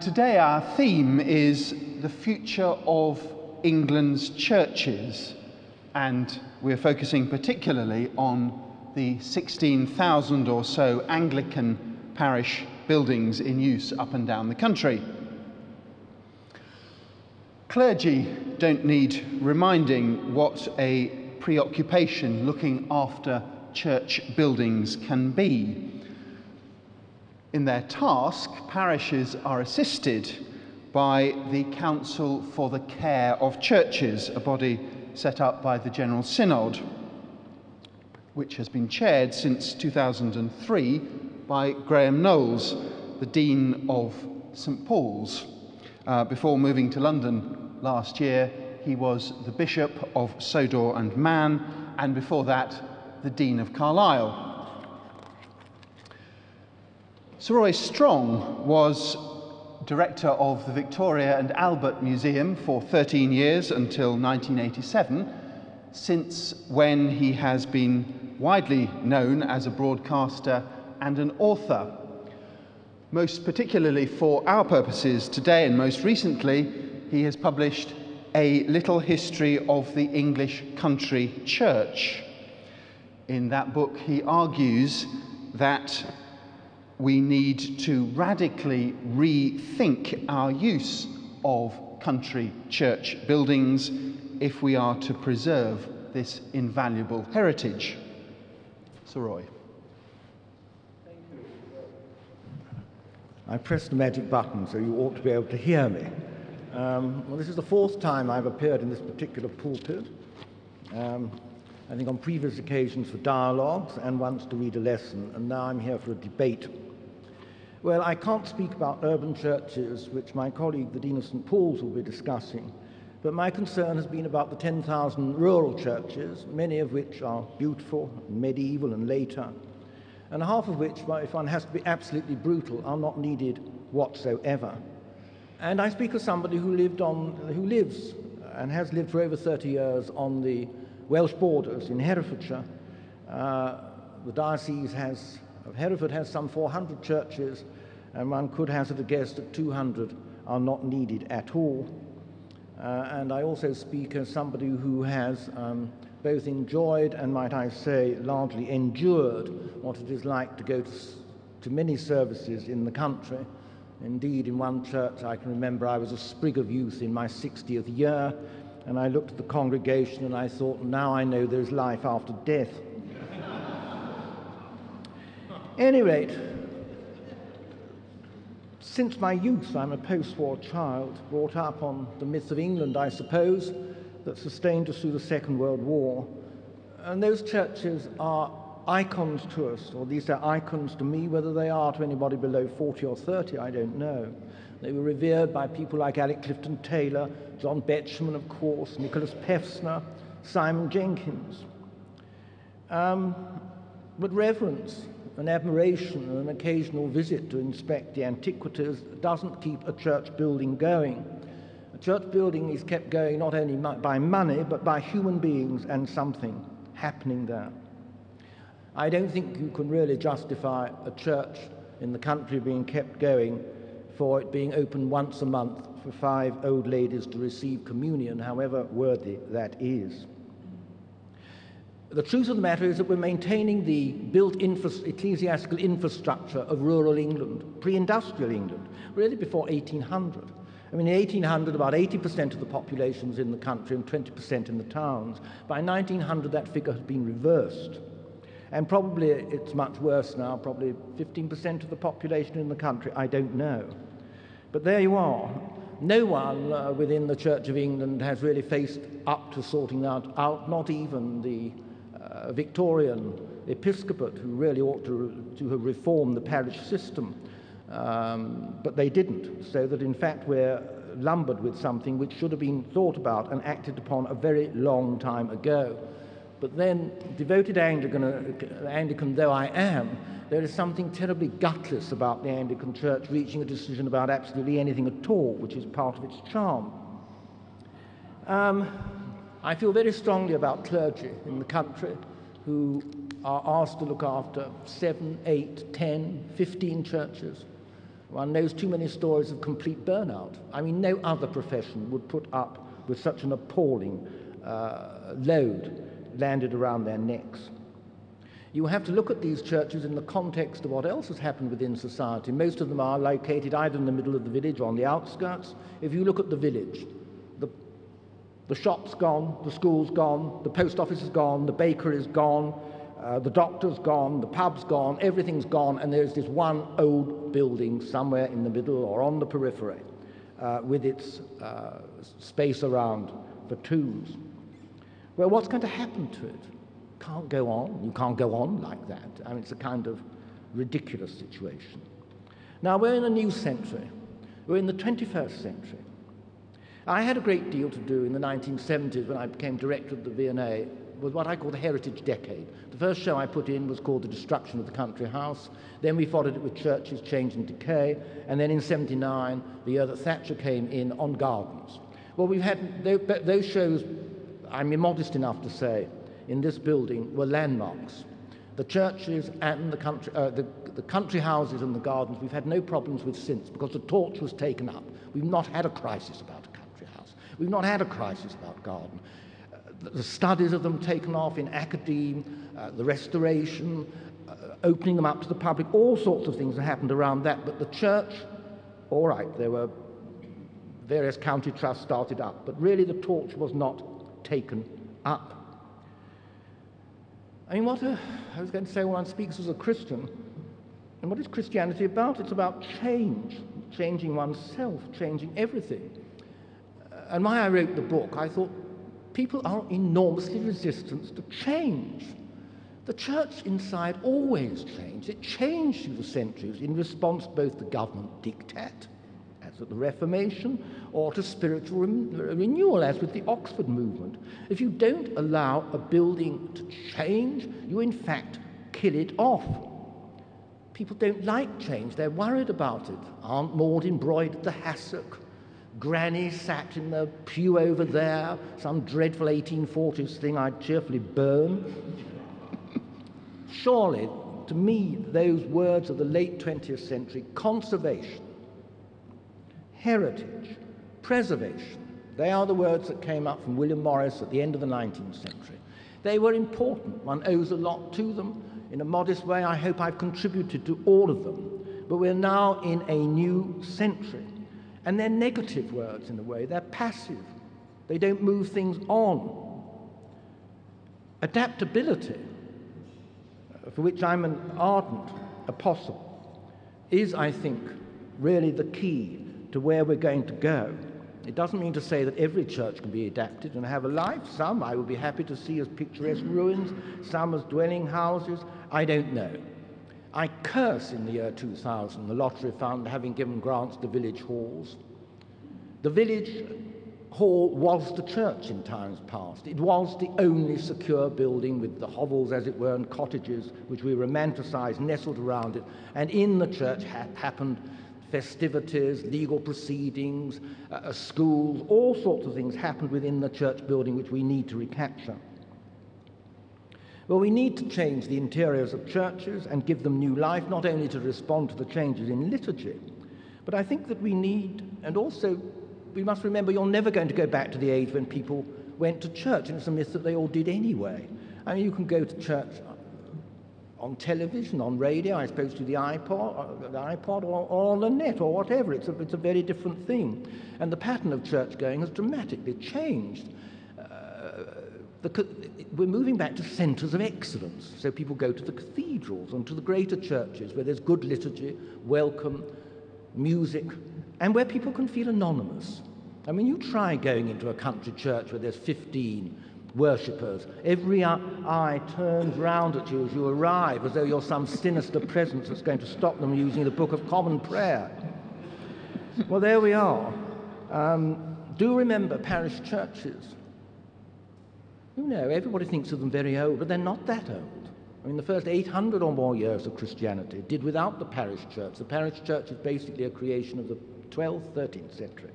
Today our theme is the future of England's churches. And we're focusing particularly on the 16,000 or so Anglican parish buildings in use up and down the country. Clergy don't need reminding what a preoccupation looking after church buildings can be. In their task, parishes are assisted by the Council for the Care of Churches, a body set up by the General Synod, which has been chaired since 2003 by Graeme Knowles, the Dean of St Paul's. Uh, before moving to London last year, he was the Bishop of Sodor and Man, and before that, the Dean of Carlisle. Sir Roy Strong was director of the Victoria and Albert Museum for 13 years until 1987, since when he has been widely known as a broadcaster and an author. Most particularly for our purposes today, and most recently, he has published A Little History of the English Country Church. In that book, he argues that we need to radically rethink our use of country church buildings if we are to preserve this invaluable heritage. Sir Roy. Thank you. I pressed the magic button, so you ought to be able to hear me. Um, well, this is the fourth time I've appeared in this particular pulpit. Um, I think on previous occasions for dialogues and once to read a lesson, and now I'm here for a debate well, I can't speak about urban churches, which my colleague, the Dean of St. Paul's, will be discussing, but my concern has been about the 10,000 rural churches, many of which are beautiful, medieval, and later, and half of which, if one has to be absolutely brutal, are not needed whatsoever. And I speak as somebody who lived on, who lives and has lived for over 30 years on the Welsh borders in Herefordshire. Uh, the diocese has Hereford has some 400 churches, and one could hazard a guess that 200 are not needed at all. Uh, and I also speak as somebody who has um, both enjoyed and, might I say, largely endured what it is like to go to, to many services in the country. Indeed, in one church, I can remember I was a sprig of youth in my 60th year, and I looked at the congregation and I thought, now I know there's life after death any rate, since my youth, I'm a post war child, brought up on the myth of England, I suppose, that sustained us through the Second World War. And those churches are icons to us, or at least they're icons to me, whether they are to anybody below 40 or 30, I don't know. They were revered by people like Alec Clifton Taylor, John Betjeman, of course, Nikolaus Pevsner, Simon Jenkins. Um, but reverence an admiration and an occasional visit to inspect the antiquities doesn't keep a church building going. A church building is kept going not only by money, but by human beings and something happening there. I don't think you can really justify a church in the country being kept going for it being open once a month for five old ladies to receive communion, however worthy that is. The truth of the matter is that we're maintaining the built infra ecclesiastical infrastructure of rural England, pre industrial England, really before 1800. I mean, in 1800, about 80% of the population was in the country and 20% in the towns. By 1900, that figure had been reversed. And probably it's much worse now, probably 15% of the population in the country, I don't know. But there you are. No one uh, within the Church of England has really faced up to sorting out, out not even the uh, Victorian episcopate who really ought to, to have reformed the parish system. Um, but they didn't, so that in fact we're lumbered with something which should have been thought about and acted upon a very long time ago. But then, devoted Anglican, uh, Anglican though I am, there is something terribly gutless about the Anglican Church reaching a decision about absolutely anything at all, which is part of its charm. Um, I feel very strongly about clergy in the country who are asked to look after seven, eight, ten, fifteen churches. One knows too many stories of complete burnout. I mean, no other profession would put up with such an appalling uh, load landed around their necks. You have to look at these churches in the context of what else has happened within society. Most of them are located either in the middle of the village or on the outskirts. If you look at the village, the, shop's gone, the school's gone, the post office is gone, the baker is gone, uh, the doctor's gone, the pub's gone, everything's gone, and there's this one old building somewhere in the middle or on the periphery uh, with its uh, space around for tombs. Well, what's going to happen to it? can't go on. You can't go on like that. I mean, it's a kind of ridiculous situation. Now, we're in a new century. We're in the 21st century. I had a great deal to do in the 1970s when I became director of the V&A with what I call the Heritage Decade. The first show I put in was called The Destruction of the Country House. Then we followed it with Churches, Change and Decay. And then in 79, the year that Thatcher came in, on Gardens. Well, we've had those shows, I'm immodest enough to say, in this building were landmarks. The churches and the country, uh, the, the country houses and the gardens we've had no problems with since because the torch was taken up. We've not had a crisis about. We've not had a crisis about garden. Uh, the studies of them taken off in academe, uh, the restoration, uh, opening them up to the public, all sorts of things have happened around that. But the church, all right, there were various county trusts started up, but really the torch was not taken up. I mean, what a, I was going to say when one speaks as a Christian. And what is Christianity about? It's about change, changing oneself, changing everything. And why I wrote the book, I thought people are enormously resistant to change. The church inside always changed. It changed through the centuries in response both to government diktat as at the Reformation, or to spiritual re- renewal, as with the Oxford movement. If you don't allow a building to change, you in fact kill it off. People don't like change, they're worried about it. Aunt Maud embroidered the hassock. Granny sat in the pew over there, some dreadful 1840s thing I'd cheerfully burn. Surely, to me, those words of the late 20th century, conservation, heritage, preservation. They are the words that came up from William Morris at the end of the 19th century. They were important. One owes a lot to them. In a modest way, I hope I've contributed to all of them. But we're now in a new century. And they're negative words in a way, they're passive. They don't move things on. Adaptability, for which I'm an ardent apostle, is, I think, really the key to where we're going to go. It doesn't mean to say that every church can be adapted and have a life. Some I would be happy to see as picturesque ruins, some as dwelling houses. I don't know. I curse in the year 2000 the lottery fund having given grants to village halls. The village hall was the church in times past. It was the only secure building with the hovels, as it were, and cottages which we romanticise nestled around it. And in the church ha- happened festivities, legal proceedings, uh, schools, all sorts of things happened within the church building which we need to recapture. Well, we need to change the interiors of churches and give them new life, not only to respond to the changes in liturgy, but I think that we need, and also we must remember you're never going to go back to the age when people went to church, and it's a myth that they all did anyway. I mean, you can go to church on television, on radio, I suppose to the iPod, uh, the iPod or, or, on the net or whatever. It's a, it's a very different thing. And the pattern of church going has dramatically changed. The, we're moving back to centres of excellence. So people go to the cathedrals and to the greater churches where there's good liturgy, welcome, music, and where people can feel anonymous. I mean, you try going into a country church where there's 15 worshippers. Every eye turns round at you as you arrive, as though you're some sinister presence that's going to stop them using the Book of Common Prayer. well, there we are. Um, do remember parish churches. You know, everybody thinks of them very old, but they're not that old. I mean, the first 800 or more years of Christianity did without the parish church. The parish church is basically a creation of the 12th, 13th century.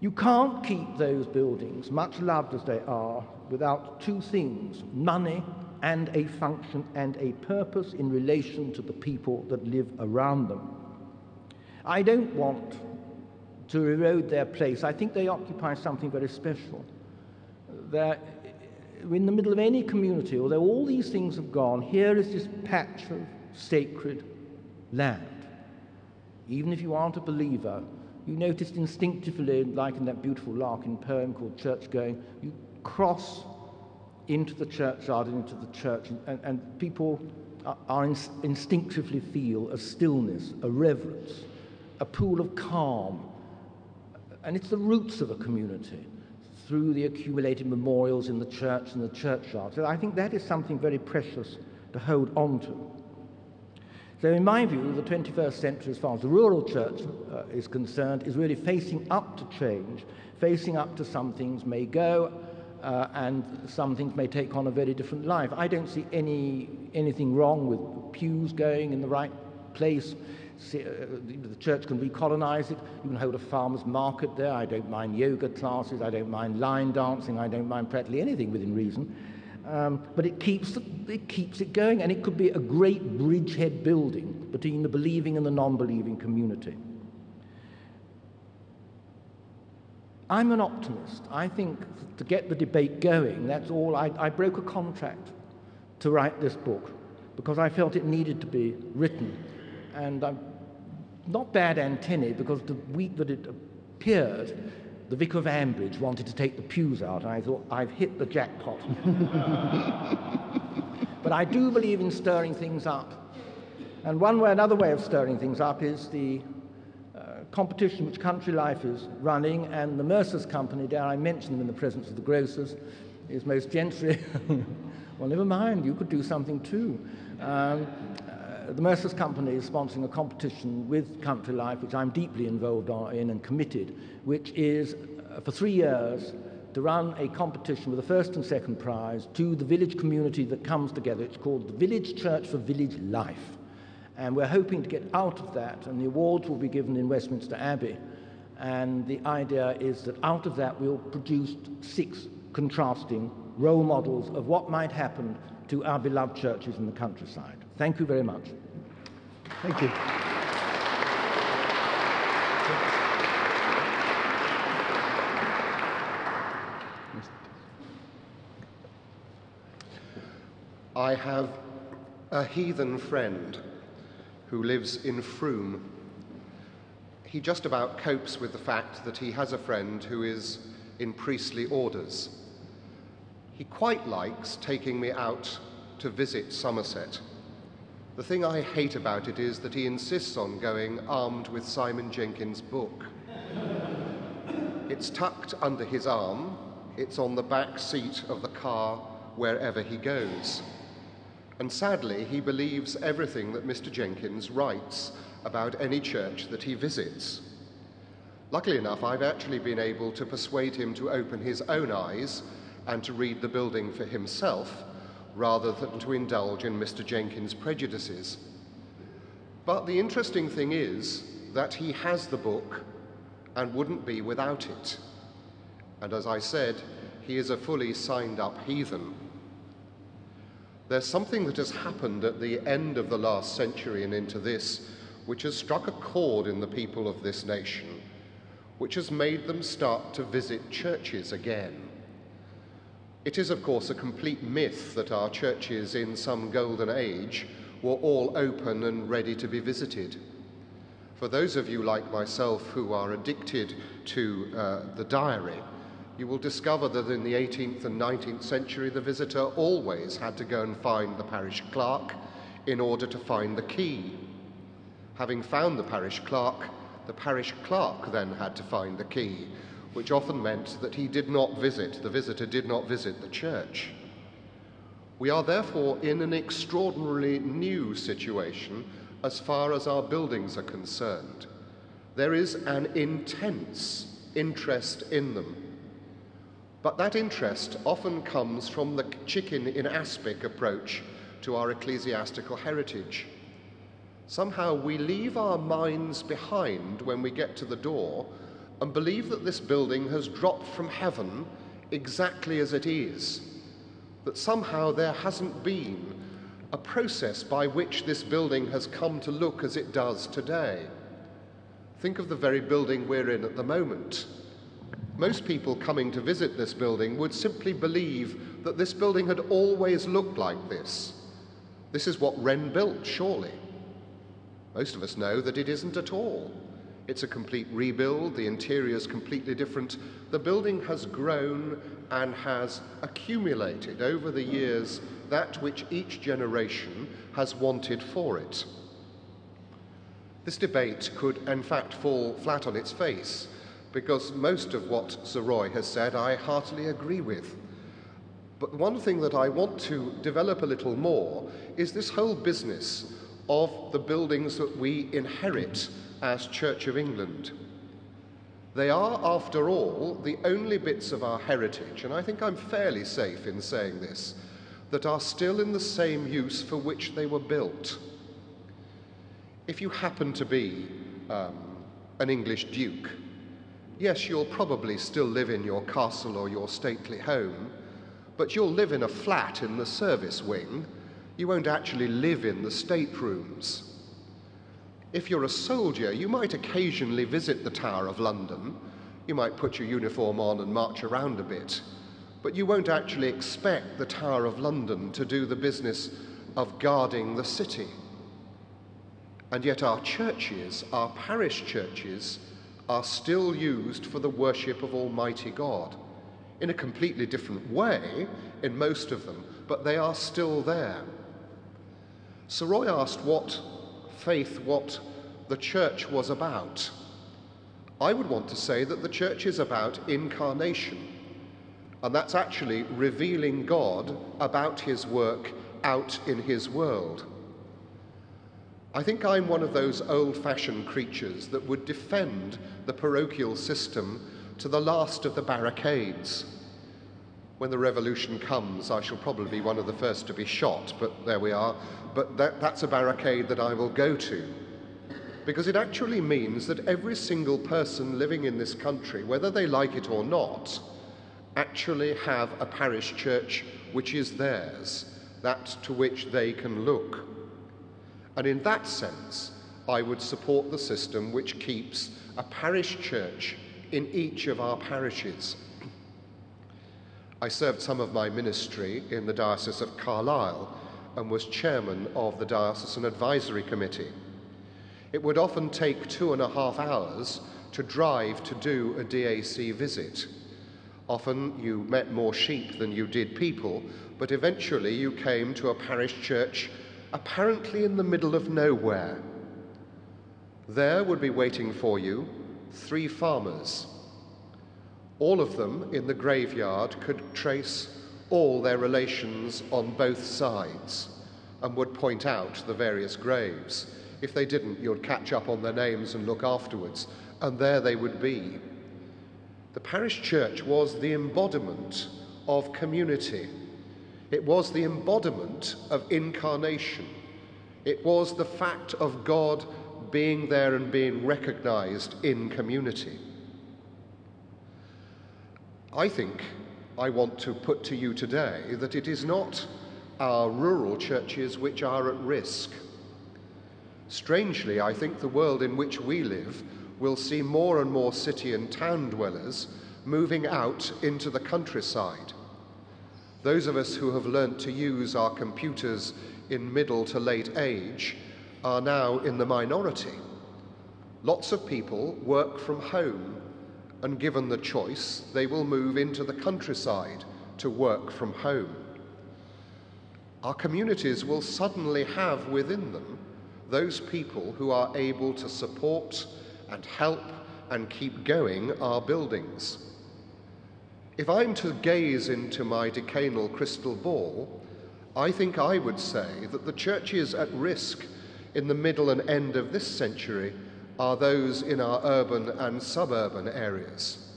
You can't keep those buildings, much loved as they are, without two things money and a function and a purpose in relation to the people that live around them. I don't want to erode their place. I think they occupy something very special. They're uh, in the middle of any community, although all these things have gone, here is this patch of sacred land. Even if you aren't a believer, you noticed instinctively, like in that beautiful Larkin poem called Church Going, you cross into the churchyard and into the church, and, and people are, are instinctively feel a stillness, a reverence, a pool of calm. And it's the roots of a community through the accumulated memorials in the church and the churchyard. So I think that is something very precious to hold on to. So, in my view, the 21st century, as far as the rural church uh, is concerned, is really facing up to change, facing up to some things may go uh, and some things may take on a very different life. I don't see any, anything wrong with pews going in the right place. Uh, the church can recolonize it. You can hold a farmer's market there. I don't mind yoga classes. I don't mind line dancing. I don't mind practically anything within reason. Um, but it keeps, it keeps it going, and it could be a great bridgehead building between the believing and the non believing community. I'm an optimist. I think to get the debate going, that's all. I, I broke a contract to write this book because I felt it needed to be written. And I'm not bad antennae because the week that it appeared, the Vicar of Ambridge wanted to take the pews out, and I thought, I've hit the jackpot. but I do believe in stirring things up. And one way, another way of stirring things up is the uh, competition which Country Life is running, and the Mercer's Company, dare I mention them in the presence of the grocers, is most gently, well, never mind, you could do something too. Um, the Mercer's Company is sponsoring a competition with Country Life, which I'm deeply involved in and committed, which is uh, for three years to run a competition with a first and second prize to the village community that comes together. It's called the Village Church for Village Life. And we're hoping to get out of that, and the awards will be given in Westminster Abbey. And the idea is that out of that, we'll produce six contrasting role models of what might happen to our beloved churches in the countryside. Thank you very much. Thank you. I have a heathen friend who lives in Frome. He just about copes with the fact that he has a friend who is in priestly orders. He quite likes taking me out to visit Somerset. The thing I hate about it is that he insists on going armed with Simon Jenkins' book. It's tucked under his arm, it's on the back seat of the car wherever he goes. And sadly, he believes everything that Mr. Jenkins writes about any church that he visits. Luckily enough, I've actually been able to persuade him to open his own eyes and to read the building for himself rather than to indulge in Mr. Jenkins' prejudices. But the interesting thing is that he has the book and wouldn't be without it. And as I said, he is a fully signed up heathen. There's something that has happened at the end of the last century and into this, which has struck a chord in the people of this nation, which has made them start to visit churches again. It is, of course, a complete myth that our churches in some golden age were all open and ready to be visited. For those of you like myself who are addicted to uh, the diary, you will discover that in the 18th and 19th century, the visitor always had to go and find the parish clerk in order to find the key. Having found the parish clerk, the parish clerk then had to find the key, which often meant that he did not visit, the visitor did not visit the church. We are therefore in an extraordinarily new situation as far as our buildings are concerned. There is an intense interest in them. But that interest often comes from the chicken in aspic approach to our ecclesiastical heritage. Somehow we leave our minds behind when we get to the door and believe that this building has dropped from heaven exactly as it is, that somehow there hasn't been a process by which this building has come to look as it does today. Think of the very building we're in at the moment. Most people coming to visit this building would simply believe that this building had always looked like this. This is what Wren built, surely. Most of us know that it isn't at all. It's a complete rebuild, the interior is completely different. The building has grown and has accumulated over the years that which each generation has wanted for it. This debate could, in fact, fall flat on its face because most of what Sir Roy has said I heartily agree with. But one thing that I want to develop a little more is this whole business of the buildings that we inherit as Church of England. They are, after all, the only bits of our heritage, and I think I'm fairly safe in saying this, that are still in the same use for which they were built. If you happen to be um, an English duke, yes, you'll probably still live in your castle or your stately home, but you'll live in a flat in the service wing. You won't actually live in the staterooms. If you're a soldier, you might occasionally visit the Tower of London. You might put your uniform on and march around a bit. But you won't actually expect the Tower of London to do the business of guarding the city. And yet, our churches, our parish churches, are still used for the worship of Almighty God in a completely different way in most of them, but they are still there. Sir Roy asked what faith what the church was about. I would want to say that the church is about incarnation, and that's actually revealing God about his work out in his world. I think I'm one of those old fashioned creatures that would defend the parochial system to the last of the barricades. When the revolution comes, I shall probably be one of the first to be shot, but there we are. But that, that's a barricade that I will go to. Because it actually means that every single person living in this country, whether they like it or not, actually have a parish church which is theirs, that to which they can look. And in that sense, I would support the system which keeps a parish church in each of our parishes. I served some of my ministry in the Diocese of Carlisle and was chairman of the Diocesan Advisory Committee. It would often take two and a half hours to drive to do a DAC visit. Often you met more sheep than you did people, but eventually you came to a parish church apparently in the middle of nowhere. There would be waiting for you three farmers all of them in the graveyard could trace all their relations on both sides and would point out the various graves. If they didn't, you'd catch up on their names and look afterwards, and there they would be. The parish church was the embodiment of community. It was the embodiment of incarnation. It was the fact of God being there and being recognized in community. I think I want to put to you today that it is not our rural churches which are at risk. Strangely, I think the world in which we live will see more and more city and town dwellers moving out into the countryside. Those of us who have learnt to use our computers in middle to late age are now in the minority. Lots of people work from home and given the choice, they will move into the countryside to work from home. Our communities will suddenly have within them those people who are able to support and help and keep going our buildings. If I'm to gaze into my decanal crystal ball, I think I would say that the churches at risk in the middle and end of this century are those in our urban and suburban areas,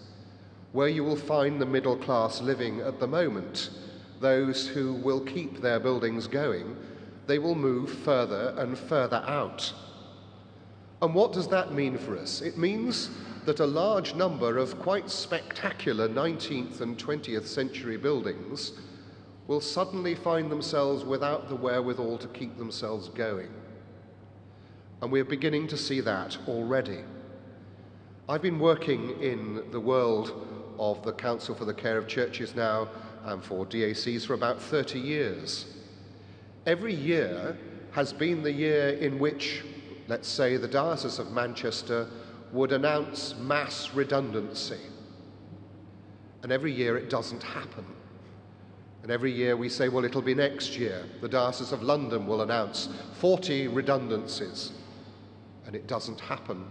where you will find the middle class living at the moment, those who will keep their buildings going, they will move further and further out. And what does that mean for us? It means that a large number of quite spectacular 19th and 20th century buildings will suddenly find themselves without the wherewithal to keep themselves going. And we're beginning to see that already. I've been working in the world of the Council for the Care of Churches now and for DACs for about 30 years. Every year has been the year in which, let's say, the Diocese of Manchester would announce mass redundancy. And every year it doesn't happen. And every year we say, well, it'll be next year. The Diocese of London will announce 40 redundancies. And it doesn't happen.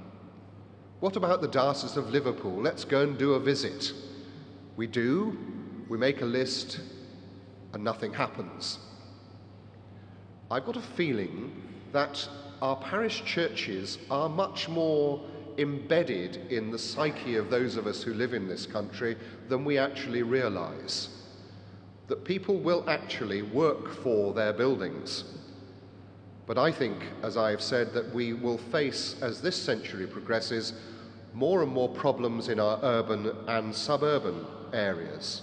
What about the Diocese of Liverpool? Let's go and do a visit. We do, we make a list, and nothing happens. I've got a feeling that our parish churches are much more embedded in the psyche of those of us who live in this country than we actually realize. That people will actually work for their buildings. But I think, as I've said, that we will face, as this century progresses, more and more problems in our urban and suburban areas.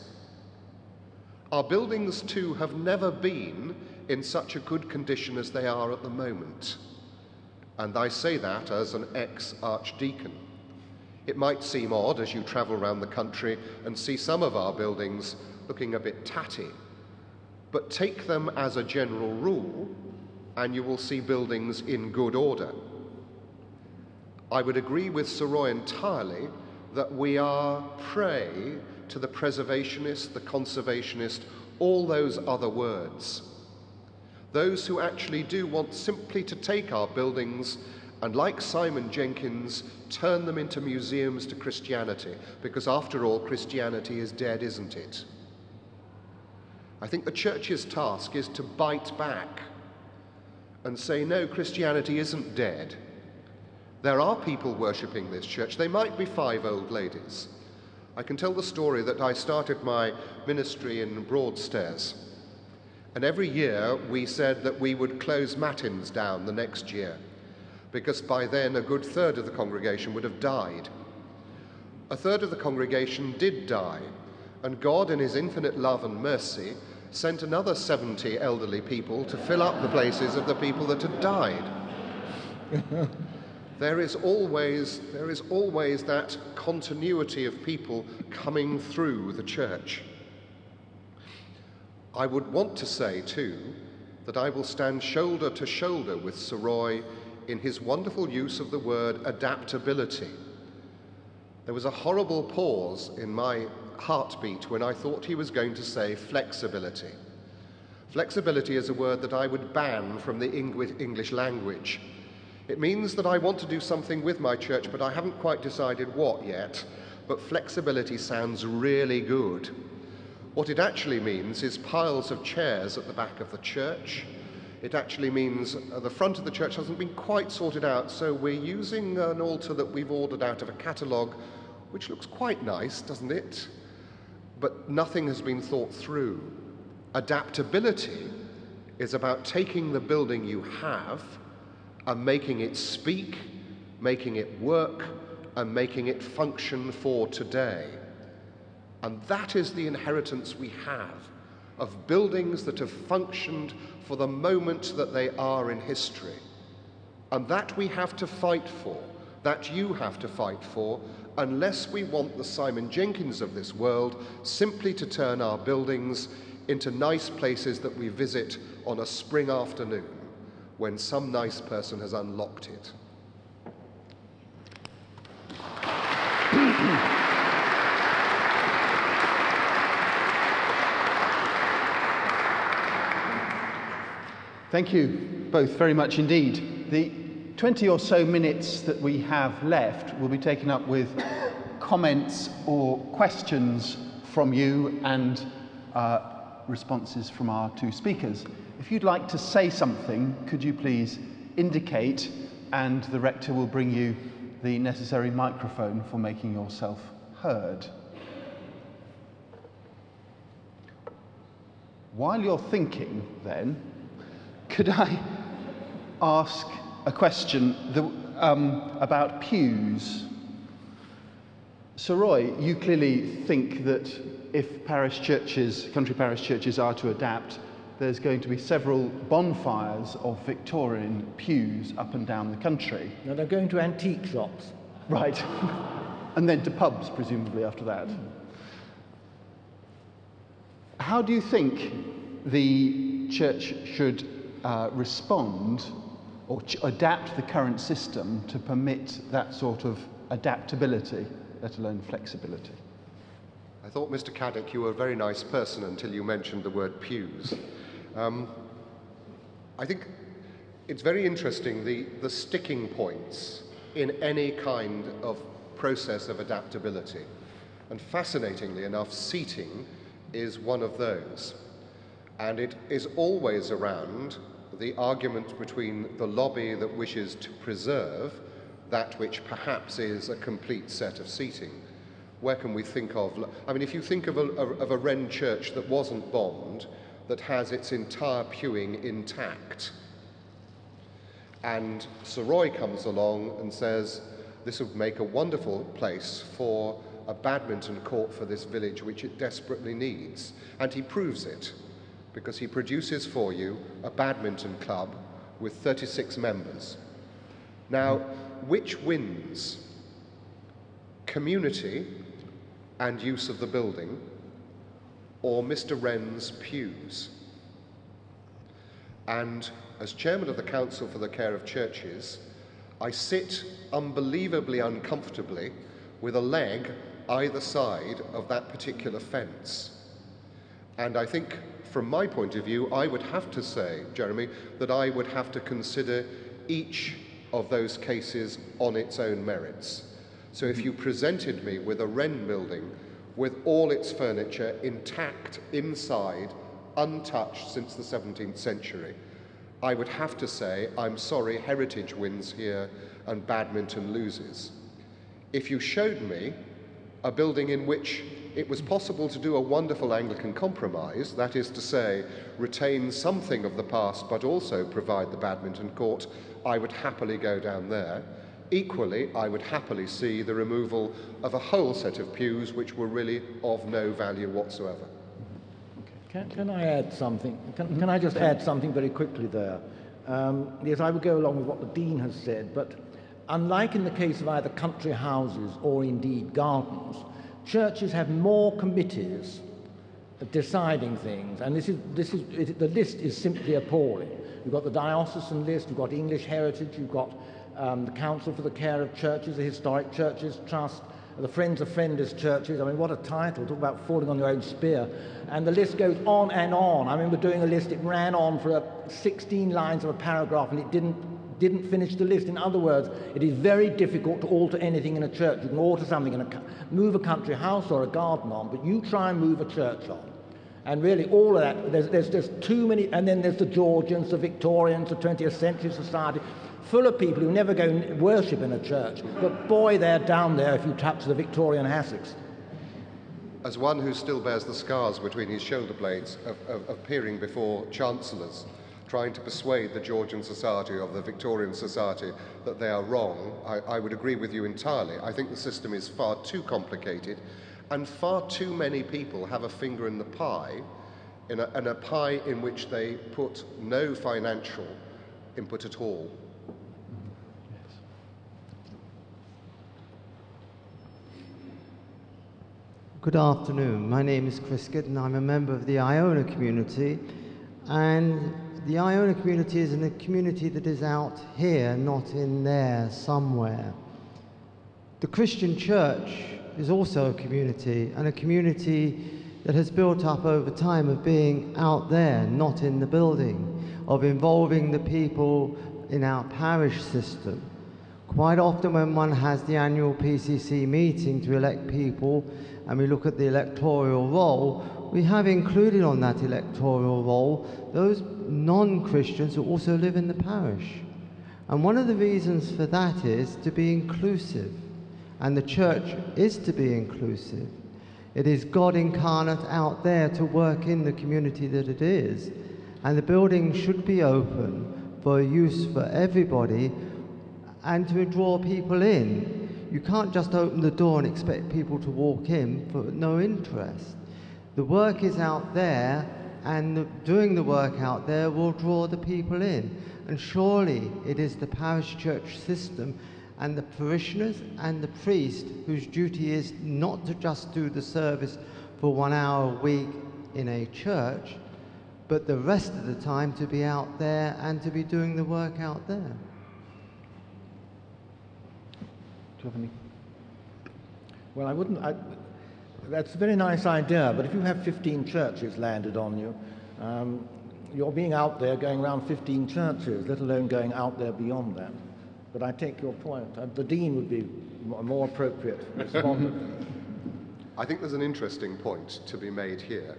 Our buildings, too, have never been in such a good condition as they are at the moment. And I say that as an ex archdeacon. It might seem odd as you travel around the country and see some of our buildings looking a bit tatty, but take them as a general rule, and you will see buildings in good order. I would agree with Sir Roy entirely that we are prey to the preservationist, the conservationist, all those other words. Those who actually do want simply to take our buildings and, like Simon Jenkins, turn them into museums to Christianity, because after all, Christianity is dead, isn't it? I think the church's task is to bite back and say, no, Christianity isn't dead. There are people worshipping this church. They might be five old ladies. I can tell the story that I started my ministry in Broadstairs. And every year we said that we would close matins down the next year, because by then a good third of the congregation would have died. A third of the congregation did die, and God, in His infinite love and mercy, sent another 70 elderly people to fill up the places of the people that had died. there is always there is always that continuity of people coming through the church. I would want to say, too, that I will stand shoulder to shoulder with Sir Roy in his wonderful use of the word adaptability. There was a horrible pause in my heartbeat when I thought he was going to say flexibility. Flexibility is a word that I would ban from the English language. It means that I want to do something with my church, but I haven't quite decided what yet. But flexibility sounds really good. What it actually means is piles of chairs at the back of the church. It actually means uh, the front of the church hasn't been quite sorted out, so we're using an altar that we've ordered out of a catalogue, which looks quite nice, doesn't it? But nothing has been thought through. Adaptability is about taking the building you have and making it speak, making it work, and making it function for today. And that is the inheritance we have of buildings that have functioned for the moment that they are in history. And that we have to fight for, that you have to fight for, unless we want the Simon Jenkins of this world simply to turn our buildings into nice places that we visit on a spring afternoon when some nice person has unlocked it. Thank you both very much indeed. The 20 or so minutes that we have left will be taken up with comments or questions from you and uh, responses from our two speakers. If you'd like to say something, could you please indicate, and the rector will bring you the necessary microphone for making yourself heard. While you're thinking, then, could I ask a question the, um, about pews? Sir Roy, you clearly think that if parish churches, country parish churches, are to adapt, there's going to be several bonfires of Victorian pews up and down the country. Now they're going to antique shops. Right. and then to pubs, presumably, after that. How do you think the church should uh, respond or adapt the current system to permit that sort of adaptability, let alone flexibility? I thought, Mr. Caddick, you were a very nice person until you mentioned the word pews. Um, I think it's very interesting the, the sticking points in any kind of process of adaptability. And fascinatingly enough, seating is one of those. And it is always around the argument between the lobby that wishes to preserve that which perhaps is a complete set of seating. Where can we think of? I mean, if you think of a, of a Wren church that wasn't bombed, that has its entire pewing intact, and Sir Roy comes along and says, This would make a wonderful place for a badminton court for this village, which it desperately needs. And he proves it because he produces for you a badminton club with 36 members. Now, which wins? Community and use of the building, or Mr. Wren's pews? And as chairman of the Council for the Care of Churches, I sit unbelievably uncomfortably with a leg either side of that particular fence. And I think, from my point of view, I would have to say, Jeremy, that I would have to consider each of those cases on its own merits. So if you presented me with a Wren building with all its furniture intact inside, untouched since the 17th century, I would have to say, I'm sorry, heritage wins here and badminton loses. If you showed me a building in which it was possible to do a wonderful Anglican compromise, that is to say, retain something of the past but also provide the badminton court, I would happily go down there. Equally, I would happily see the removal of a whole set of pews which were really of no value whatsoever. Can, can I add something? Can, can I just add something very quickly there? Um, yes, I would go along with what the Dean has said, but unlike in the case of either country houses or indeed gardens, churches have more committees deciding things, and this is, this is, it, the list is simply appalling. You've got the diocesan list, you've got English Heritage, you've got um, the Council for the Care of Churches, the Historic Churches Trust, the Friends of Friendless Churches. I mean, what a title. Talk about falling on your own spear. And the list goes on and on. I remember doing a list, it ran on for a 16 lines of a paragraph and it didn't, didn't finish the list. In other words, it is very difficult to alter anything in a church. You can alter something in a, move a country house or a garden on, but you try and move a church on. And really, all of that, there's, there's just too many, and then there's the Georgians, the Victorians, the 20th century society full of people who never go worship in a church. But boy, they're down there if you touch the Victorian Hassocks. As one who still bears the scars between his shoulder blades of, of, of appearing before chancellors, trying to persuade the Georgian Society or the Victorian Society that they are wrong, I, I would agree with you entirely. I think the system is far too complicated, and far too many people have a finger in the pie, in a, in a pie in which they put no financial input at all. Good afternoon. My name is Chris Gitt and I'm a member of the Iona community. And the Iona community is in a community that is out here, not in there somewhere. The Christian church is also a community, and a community that has built up over time of being out there, not in the building, of involving the people in our parish system. Quite often, when one has the annual PCC meeting to elect people, and we look at the electoral roll, we have included on that electoral roll those non Christians who also live in the parish. And one of the reasons for that is to be inclusive. And the church is to be inclusive. It is God incarnate out there to work in the community that it is. And the building should be open for use for everybody and to draw people in You can't just open the door and expect people to walk in for no interest. The work is out there, and the, doing the work out there will draw the people in. And surely it is the parish church system and the parishioners and the priest whose duty is not to just do the service for one hour a week in a church, but the rest of the time to be out there and to be doing the work out there. Do you have any? Well, I wouldn't. I, that's a very nice idea, but if you have 15 churches landed on you, um, you're being out there going around 15 churches, let alone going out there beyond that. But I take your point. Uh, the dean would be a more appropriate respondent. I think there's an interesting point to be made here,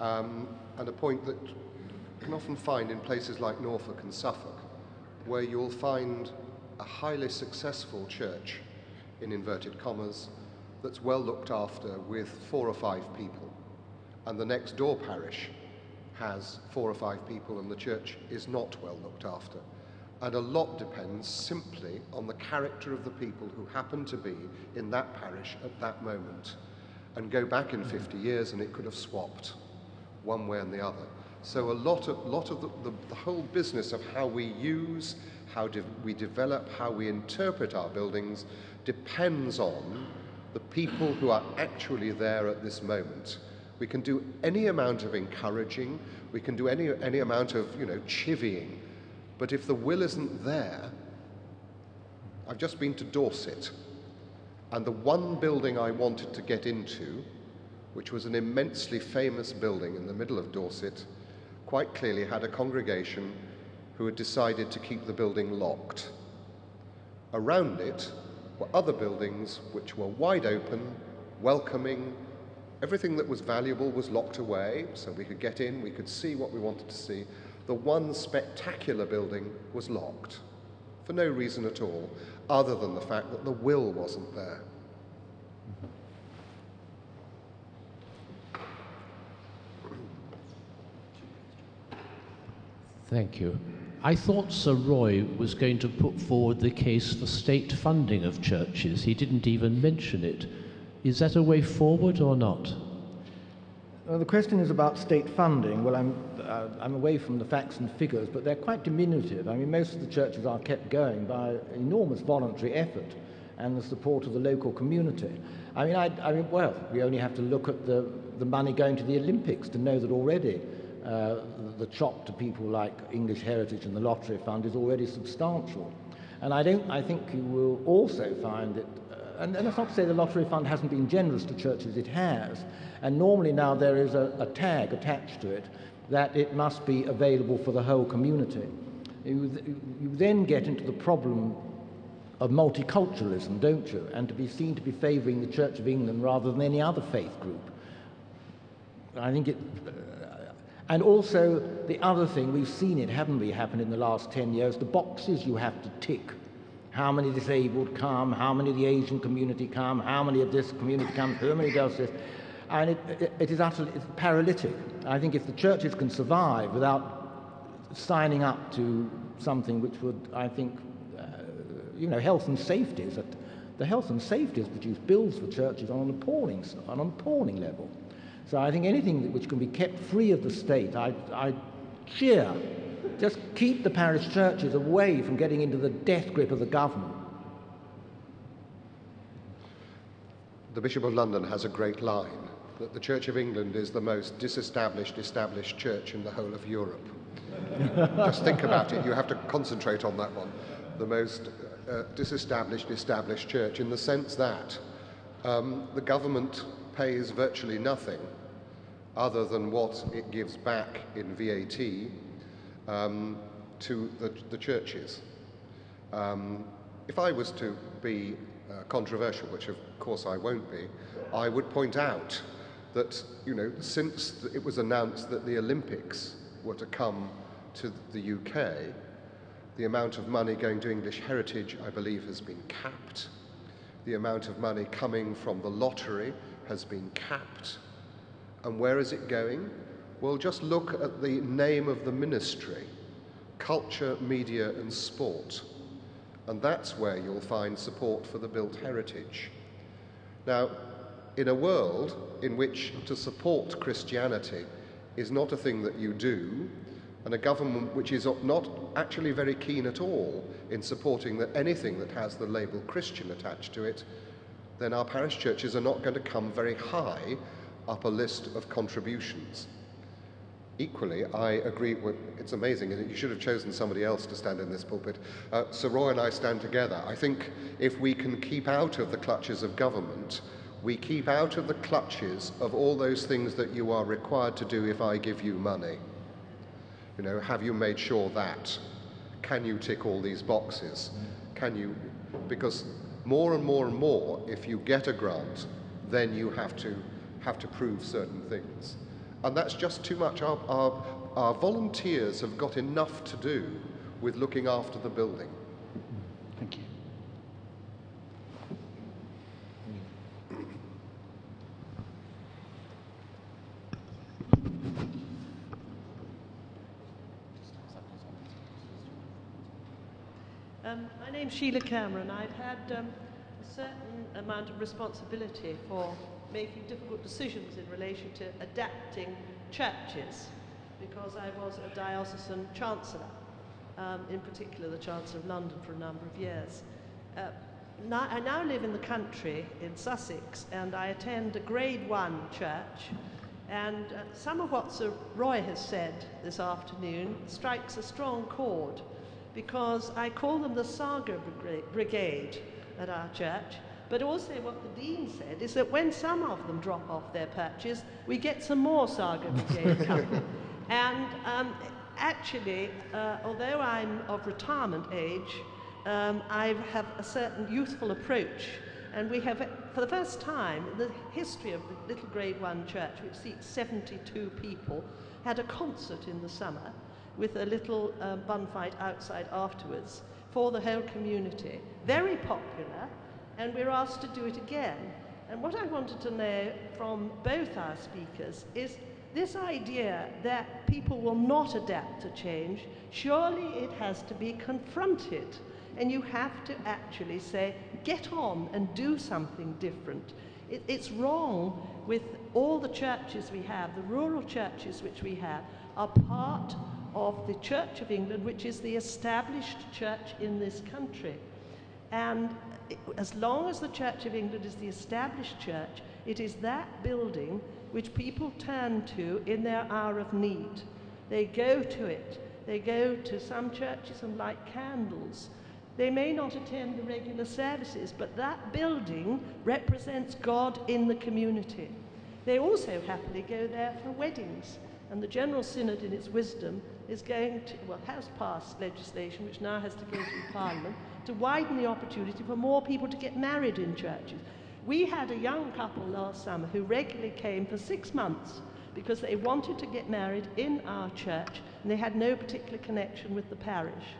um, and a point that you can often find in places like Norfolk and Suffolk, where you'll find a highly successful church, in inverted commas, that's well looked after with four or five people, and the next door parish has four or five people, and the church is not well looked after. And a lot depends simply on the character of the people who happen to be in that parish at that moment. And go back in 50 years and it could have swapped one way and the other. So a lot of, lot of the, the, the whole business of how we use, how de- we develop, how we interpret our buildings depends on the people who are actually there at this moment. We can do any amount of encouraging, we can do any, any amount of, you know, chivying, but if the will isn't there, I've just been to Dorset, and the one building I wanted to get into, which was an immensely famous building in the middle of Dorset, quite clearly had a congregation who had decided to keep the building locked. Around it were other buildings which were wide open, welcoming. Everything that was valuable was locked away, so we could get in, we could see what we wanted to see. The one spectacular building was locked for no reason at all, other than the fact that the will wasn't there. Thank you. I thought Sir Roy was going to put forward the case for state funding of churches. He didn't even mention it. Is that a way forward or not? Well, the question is about state funding. Well, I'm, uh, I'm away from the facts and figures, but they're quite diminutive. I mean, most of the churches are kept going by enormous voluntary effort and the support of the local community. I mean, I, I mean well, we only have to look at the, the money going to the Olympics to know that already uh, the chop to people like English Heritage and the Lottery Fund is already substantial. And I, don't, I think you will also find that, uh, and, and that's not to say the Lottery Fund hasn't been generous to churches, it has. And normally now there is a, a tag attached to it that it must be available for the whole community. You, you then get into the problem of multiculturalism, don't you? And to be seen to be favouring the Church of England rather than any other faith group. I think it, and also, the other thing, we've seen it, haven't we, happen in the last 10 years, the boxes you have to tick. How many disabled come, how many of the Asian community come, how many of this community come, how many does this. And it, it, it is utterly it's paralytic. I think if the churches can survive without signing up to something which would, I think, uh, you know, health and safety is at, the health and safety has produced bills for churches on an appalling, on an appalling level. So I think anything which can be kept free of the state, I, I cheer. Just keep the parish churches away from getting into the death grip of the government. The Bishop of London has a great line that the Church of England is the most disestablished, established church in the whole of Europe. Just think about it. You have to concentrate on that one. The most uh, disestablished, established church in the sense that um, the government pays virtually nothing other than what it gives back in VAT um, to the, the, churches. Um, if I was to be uh, controversial, which of course I won't be, I would point out that, you know, since it was announced that the Olympics were to come to the UK, the amount of money going to English heritage, I believe, has been capped. The amount of money coming from the lottery has been capped. And where is it going? Well, just look at the name of the ministry culture, media, and sport. And that's where you'll find support for the built heritage. Now, in a world in which to support Christianity is not a thing that you do, and a government which is not actually very keen at all in supporting that anything that has the label Christian attached to it, then our parish churches are not going to come very high up a list of contributions. Equally, I agree with it's amazing, and you should have chosen somebody else to stand in this pulpit. Uh, Sir Roy and I stand together. I think if we can keep out of the clutches of government, we keep out of the clutches of all those things that you are required to do if I give you money. You know, have you made sure that? Can you tick all these boxes? Can you? Because more and more and more, if you get a grant, then you have to have to prove certain things. And that's just too much. Our, our, our volunteers have got enough to do with looking after the building. Thank you. Um, my name's Sheila Cameron. I've had um, a certain amount of responsibility for making difficult decisions in relation to adapting churches because I was a diocesan chancellor, um, in particular the Chancellor of London for a number of years. Uh, now, I now live in the country in Sussex and I attend a grade one church. And uh, some of what Sir Roy has said this afternoon strikes a strong chord because I call them the Saga Brigade at our church. But also, what the Dean said is that when some of them drop off their patches, we get some more Saga Brigade coming. and um, actually, uh, although I'm of retirement age, um, I have a certain youthful approach. And we have, for the first time in the history of the Little Grade One Church, which seats 72 people, had a concert in the summer with a little um, bun fight outside afterwards for the whole community. Very popular, and we're asked to do it again. And what I wanted to know from both our speakers is this idea that people will not adapt to change, surely it has to be confronted. And you have to actually say, get on and do something different. It, it's wrong with all the churches we have, the rural churches which we have, are part of the Church of England, which is the established church in this country. And as long as the Church of England is the established church, it is that building which people turn to in their hour of need. They go to it. They go to some churches and light candles. They may not attend the regular services, but that building represents God in the community. They also happily go there for weddings. And the General Synod, in its wisdom, is going to, well, has passed legislation which now has to go through Parliament to widen the opportunity for more people to get married in churches. We had a young couple last summer who regularly came for six months because they wanted to get married in our church and they had no particular connection with the parish.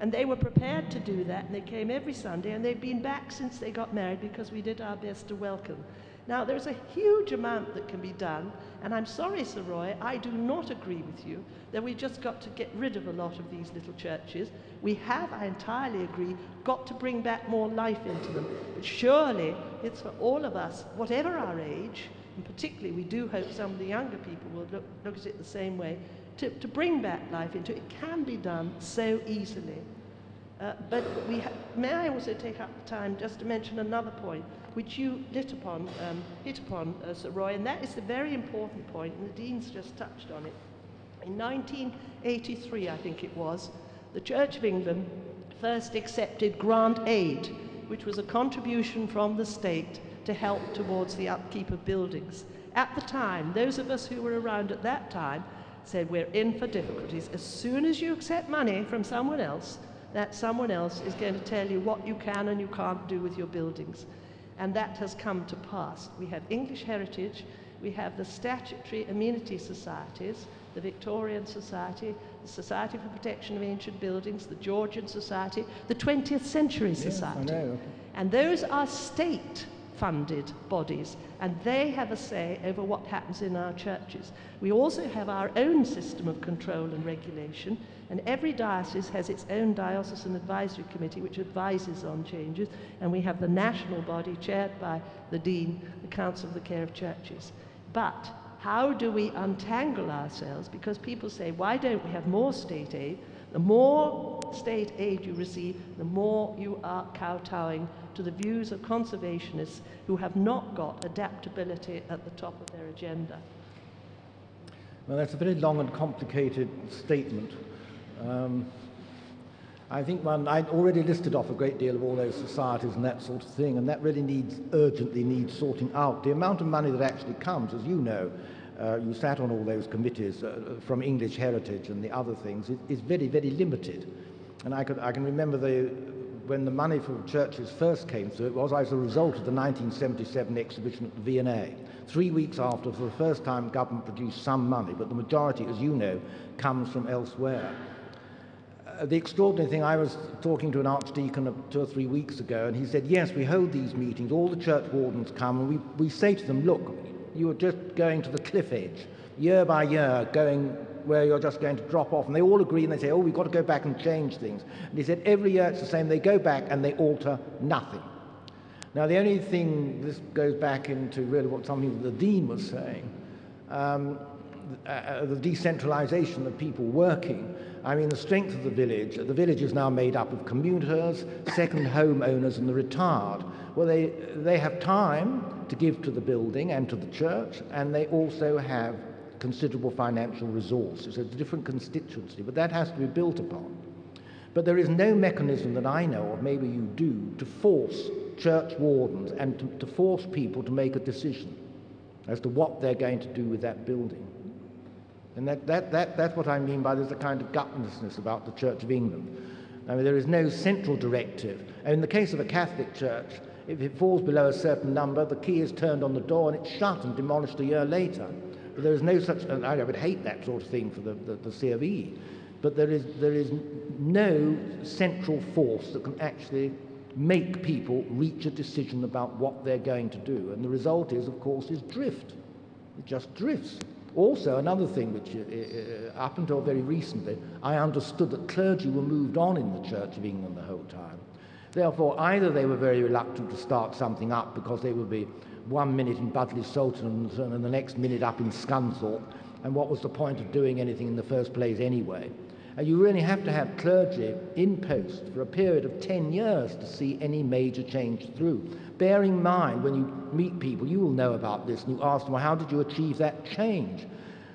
And they were prepared to do that and they came every Sunday and they've been back since they got married because we did our best to welcome. Now, there's a huge amount that can be done, and I'm sorry, Sir Roy, I do not agree with you that we've just got to get rid of a lot of these little churches. We have, I entirely agree, got to bring back more life into them. But surely it's for all of us, whatever our age, and particularly we do hope some of the younger people will look, look at it the same way, to, to bring back life into it. It can be done so easily. Uh, but we may I also take up the time just to mention another point which you lit upon, um, hit upon, uh, Sir Roy, and that is the very important point, and the Dean's just touched on it. In 1983, I think it was, the Church of England first accepted grant aid, which was a contribution from the state to help towards the upkeep of buildings. At the time, those of us who were around at that time said, We're in for difficulties. As soon as you accept money from someone else, that someone else is going to tell you what you can and you can't do with your buildings and that has come to pass. We have English heritage, we have the statutory amenity societies, the Victorian Society, the Society for Protection of Ancient Buildings, the Georgian Society, the 20th Century Society. Yes, and those are state funded bodies, and they have a say over what happens in our churches. We also have our own system of control and regulation, And every diocese has its own diocesan advisory committee which advises on changes, and we have the national body chaired by the Dean, the Council of the Care of Churches. But how do we untangle ourselves? Because people say, why don't we have more state aid? The more state aid you receive, the more you are kowtowing to the views of conservationists who have not got adaptability at the top of their agenda. Well, that's a very long and complicated statement. Um, I think one, I already listed off a great deal of all those societies and that sort of thing, and that really needs, urgently needs sorting out. The amount of money that actually comes, as you know, uh, you sat on all those committees uh, from English Heritage and the other things, it, is very, very limited. And I, could, I can remember the, when the money for churches first came through, it was as a result of the 1977 exhibition at the V&A. Three weeks after, for the first time, government produced some money, but the majority, as you know, comes from elsewhere. The extraordinary thing, I was talking to an archdeacon two or three weeks ago, and he said, yes, we hold these meetings, all the church wardens come, and we, we say to them, look, you are just going to the cliff edge, year by year, going where you're just going to drop off. And they all agree and they say, oh, we've got to go back and change things. And he said, every year it's the same. They go back and they alter nothing. Now, the only thing, this goes back into really what something the Dean was saying, um, uh, uh, the decentralization of people working. I mean, the strength of the village, the village is now made up of commuters, second home owners, and the retired. Well, they, they have time to give to the building and to the church, and they also have considerable financial resources. It's a different constituency, but that has to be built upon. But there is no mechanism that I know of, maybe you do, to force church wardens and to, to force people to make a decision as to what they're going to do with that building. And that, that, that, that's what I mean by there's a kind of gutlessness about the Church of England. I mean, there is no central directive. And in the case of a Catholic church, if it falls below a certain number, the key is turned on the door and it's shut and demolished a year later. But there is no such, and I would hate that sort of thing for the, the, the C of E, but there is, there is no central force that can actually make people reach a decision about what they're going to do. And the result is, of course, is drift. It just drifts. Also, another thing which, uh, uh, up until very recently, I understood that clergy were moved on in the Church of England the whole time. Therefore, either they were very reluctant to start something up because they would be one minute in Budleigh Salterton and the next minute up in Scunthorpe, and what was the point of doing anything in the first place anyway? And you really have to have clergy in post for a period of 10 years to see any major change through. Bear in mind, when you meet people, you will know about this, and you ask them, well, how did you achieve that change?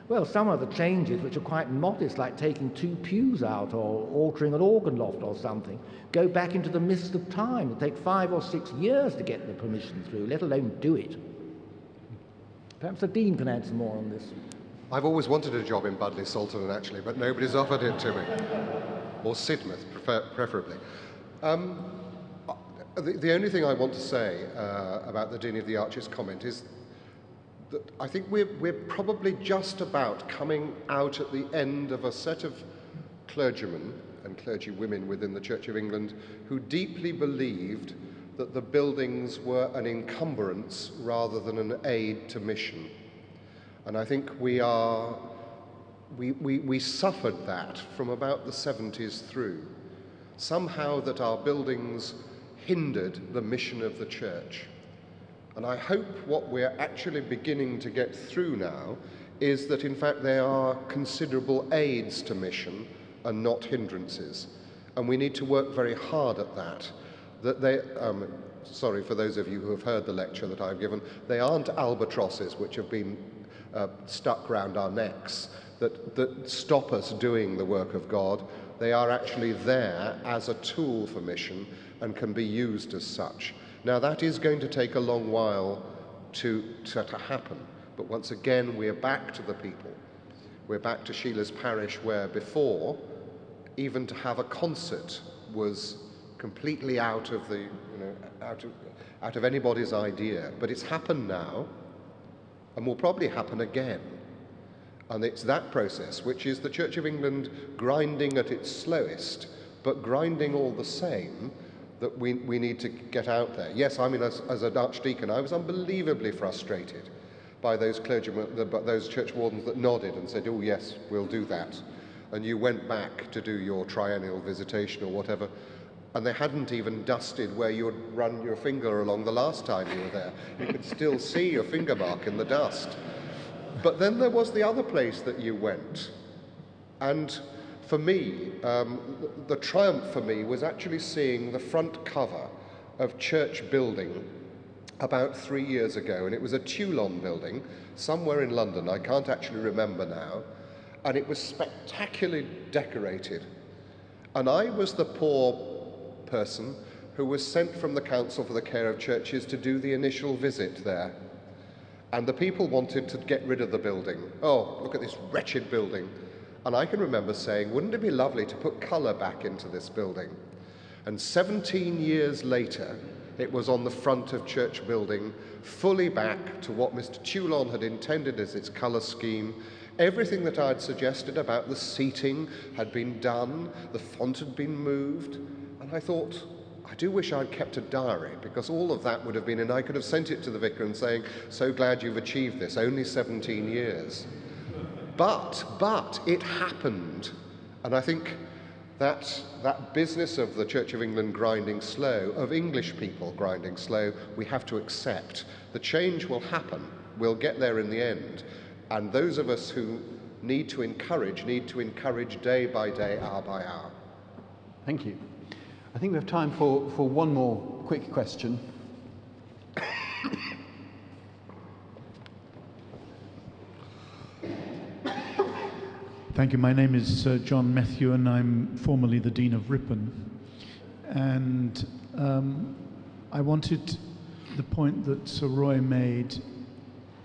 Well, some of the changes, which are quite modest, like taking two pews out or altering an organ loft or something, go back into the mist of time. It takes five or six years to get the permission through, let alone do it. Perhaps the Dean can add some more on this. I've always wanted a job in Budleigh Salterton, actually, but nobody's offered it to me. Or Sidmouth, prefer- preferably. Um, the, the, only thing I want to say uh, about the Dean of the Arches comment is that I think we're, we're probably just about coming out at the end of a set of clergymen and clergywomen within the Church of England who deeply believed that the buildings were an encumbrance rather than an aid to mission. And I think we are, we, we, we suffered that from about the 70s through. Somehow that our buildings hindered the mission of the church. And I hope what we're actually beginning to get through now is that, in fact, they are considerable aids to mission and not hindrances. And we need to work very hard at that. That they, um, sorry for those of you who have heard the lecture that I've given, they aren't albatrosses which have been uh, stuck round our necks that, that stop us doing the work of God. They are actually there as a tool for mission and can be used as such. Now, that is going to take a long while to, to, to happen, but once again, we're back to the people. We're back to Sheila's parish, where before, even to have a concert was completely out of the, you know, out of, out of anybody's idea. But it's happened now, and will probably happen again. And it's that process, which is the Church of England grinding at its slowest, but grinding all the same that we, we need to get out there. Yes, I mean, as, as an archdeacon, I was unbelievably frustrated by those clergymen, the, those church wardens that nodded and said, oh, yes, we'll do that. and you went back to do your triennial visitation or whatever, and they hadn't even dusted where you would run your finger along the last time you were there. You could still see your finger mark in the dust. But then there was the other place that you went. And for me, um, the triumph for me was actually seeing the front cover of Church Building about three years ago. And it was a Teulon building somewhere in London. I can't actually remember now. And it was spectacularly decorated. And I was the poor person who was sent from the Council for the Care of Churches to do the initial visit there. And the people wanted to get rid of the building. Oh, look at this wretched building. And I can remember saying, wouldn't it be lovely to put colour back into this building? And 17 years later, it was on the front of church building, fully back to what Mr. Teulon had intended as its colour scheme. Everything that I had suggested about the seating had been done, the font had been moved, I thought, I do wish I'd kept a diary because all of that would have been, and I could have sent it to the vicar and saying, So glad you've achieved this, only 17 years. But, but, it happened. And I think that, that business of the Church of England grinding slow, of English people grinding slow, we have to accept. The change will happen. We'll get there in the end. And those of us who need to encourage, need to encourage day by day, hour by hour. Thank you. I think we have time for, for one more quick question. Thank you. My name is uh, John Methuen, and I'm formerly the Dean of Ripon. And um, I wanted the point that Sir Roy made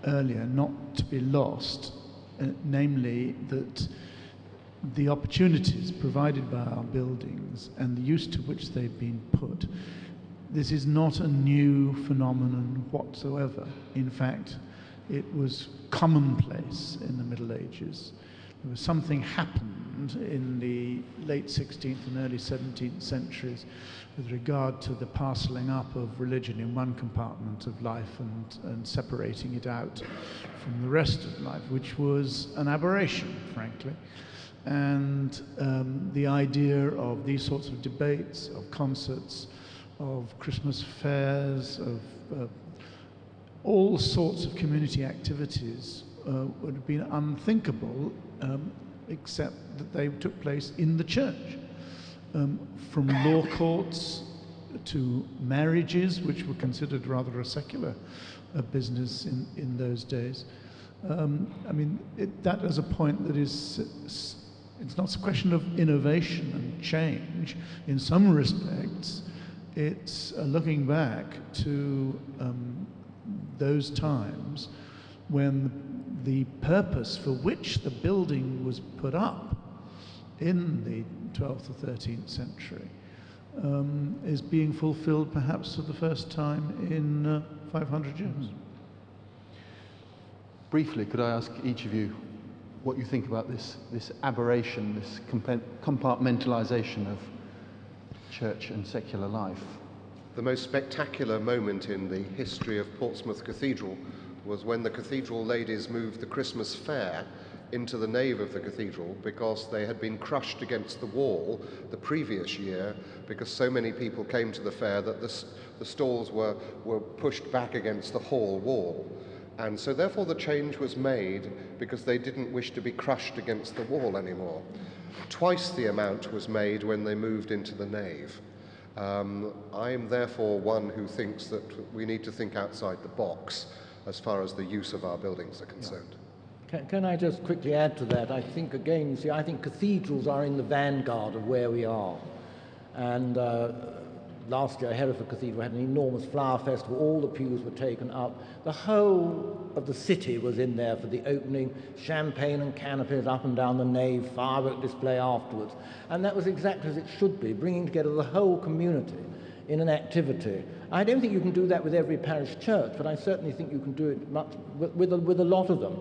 earlier not to be lost, uh, namely that the opportunities provided by our buildings and the use to which they've been put, this is not a new phenomenon whatsoever. In fact, it was commonplace in the Middle Ages. There was something happened in the late 16th and early 17th centuries with regard to the parceling up of religion in one compartment of life and, and separating it out from the rest of life, which was an aberration, frankly and um, the idea of these sorts of debates, of concerts, of Christmas fairs, of uh, all sorts of community activities uh, would have been unthinkable um, except that they took place in the church. Um, from law courts to marriages, which were considered rather a secular uh, business in, in those days. Um, I mean, it, that is a point that is it's not a question of innovation and change. In some respects, it's uh, looking back to um, those times when the purpose for which the building was put up in the 12th or 13th century um, is being fulfilled perhaps for the first time in uh, 500 years. Briefly, could I ask each of you what you think about this, this aberration, this compartmentalization of church and secular life. The most spectacular moment in the history of Portsmouth Cathedral was when the cathedral ladies moved the Christmas fair into the nave of the cathedral because they had been crushed against the wall the previous year because so many people came to the fair that the, the stalls were, were pushed back against the hall wall. And so, therefore, the change was made because they didn't wish to be crushed against the wall anymore. Twice the amount was made when they moved into the nave. Um, I am therefore one who thinks that we need to think outside the box as far as the use of our buildings are concerned. Can, can I just quickly add to that? I think, again, you see, I think cathedrals are in the vanguard of where we are. And uh, last year, Hereford Cathedral had an enormous flower festival. All the pews were taken up. The whole of the city was in there for the opening, champagne and canopies up and down the nave, firework display afterwards. And that was exactly as it should be, bringing together the whole community in an activity. I don't think you can do that with every parish church, but I certainly think you can do it much, with, with, a, with a lot of them.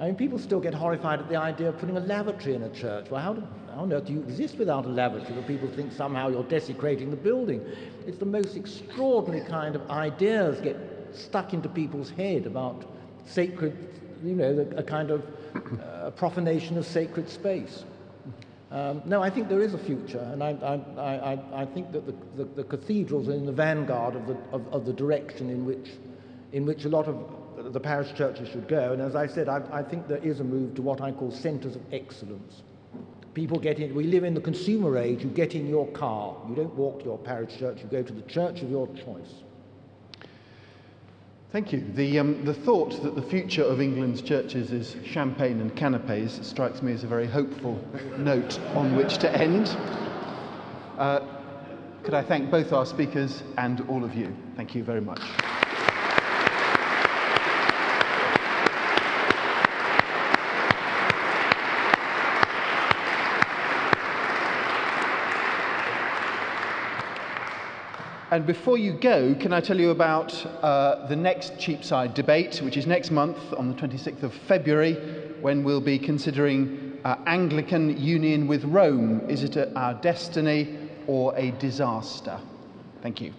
I mean, people still get horrified at the idea of putting a lavatory in a church. Well, how, do, how on earth do you exist without a lavatory? Where people think somehow you're desecrating the building. It's the most extraordinary kind of ideas get stuck into people's head about sacred, you know, a kind of uh, profanation of sacred space. Um, no, I think there is a future, and I, I, I, I think that the, the, the, cathedrals are in the vanguard of the, of, of, the direction in which, in which a lot of the parish churches should go. And as I said, I, I think there is a move to what I call centres of excellence. People get in, we live in the consumer age, you get in your car, you don't walk to your parish church, you go to the church of your choice. Thank you. The, um, the thought that the future of England's churches is champagne and canapes strikes me as a very hopeful note on which to end. Uh, could I thank both our speakers and all of you? Thank you very much. And before you go, can I tell you about uh, the next Cheapside debate, which is next month on the 26th of February, when we'll be considering uh, Anglican union with Rome. Is it a, our destiny or a disaster? Thank you.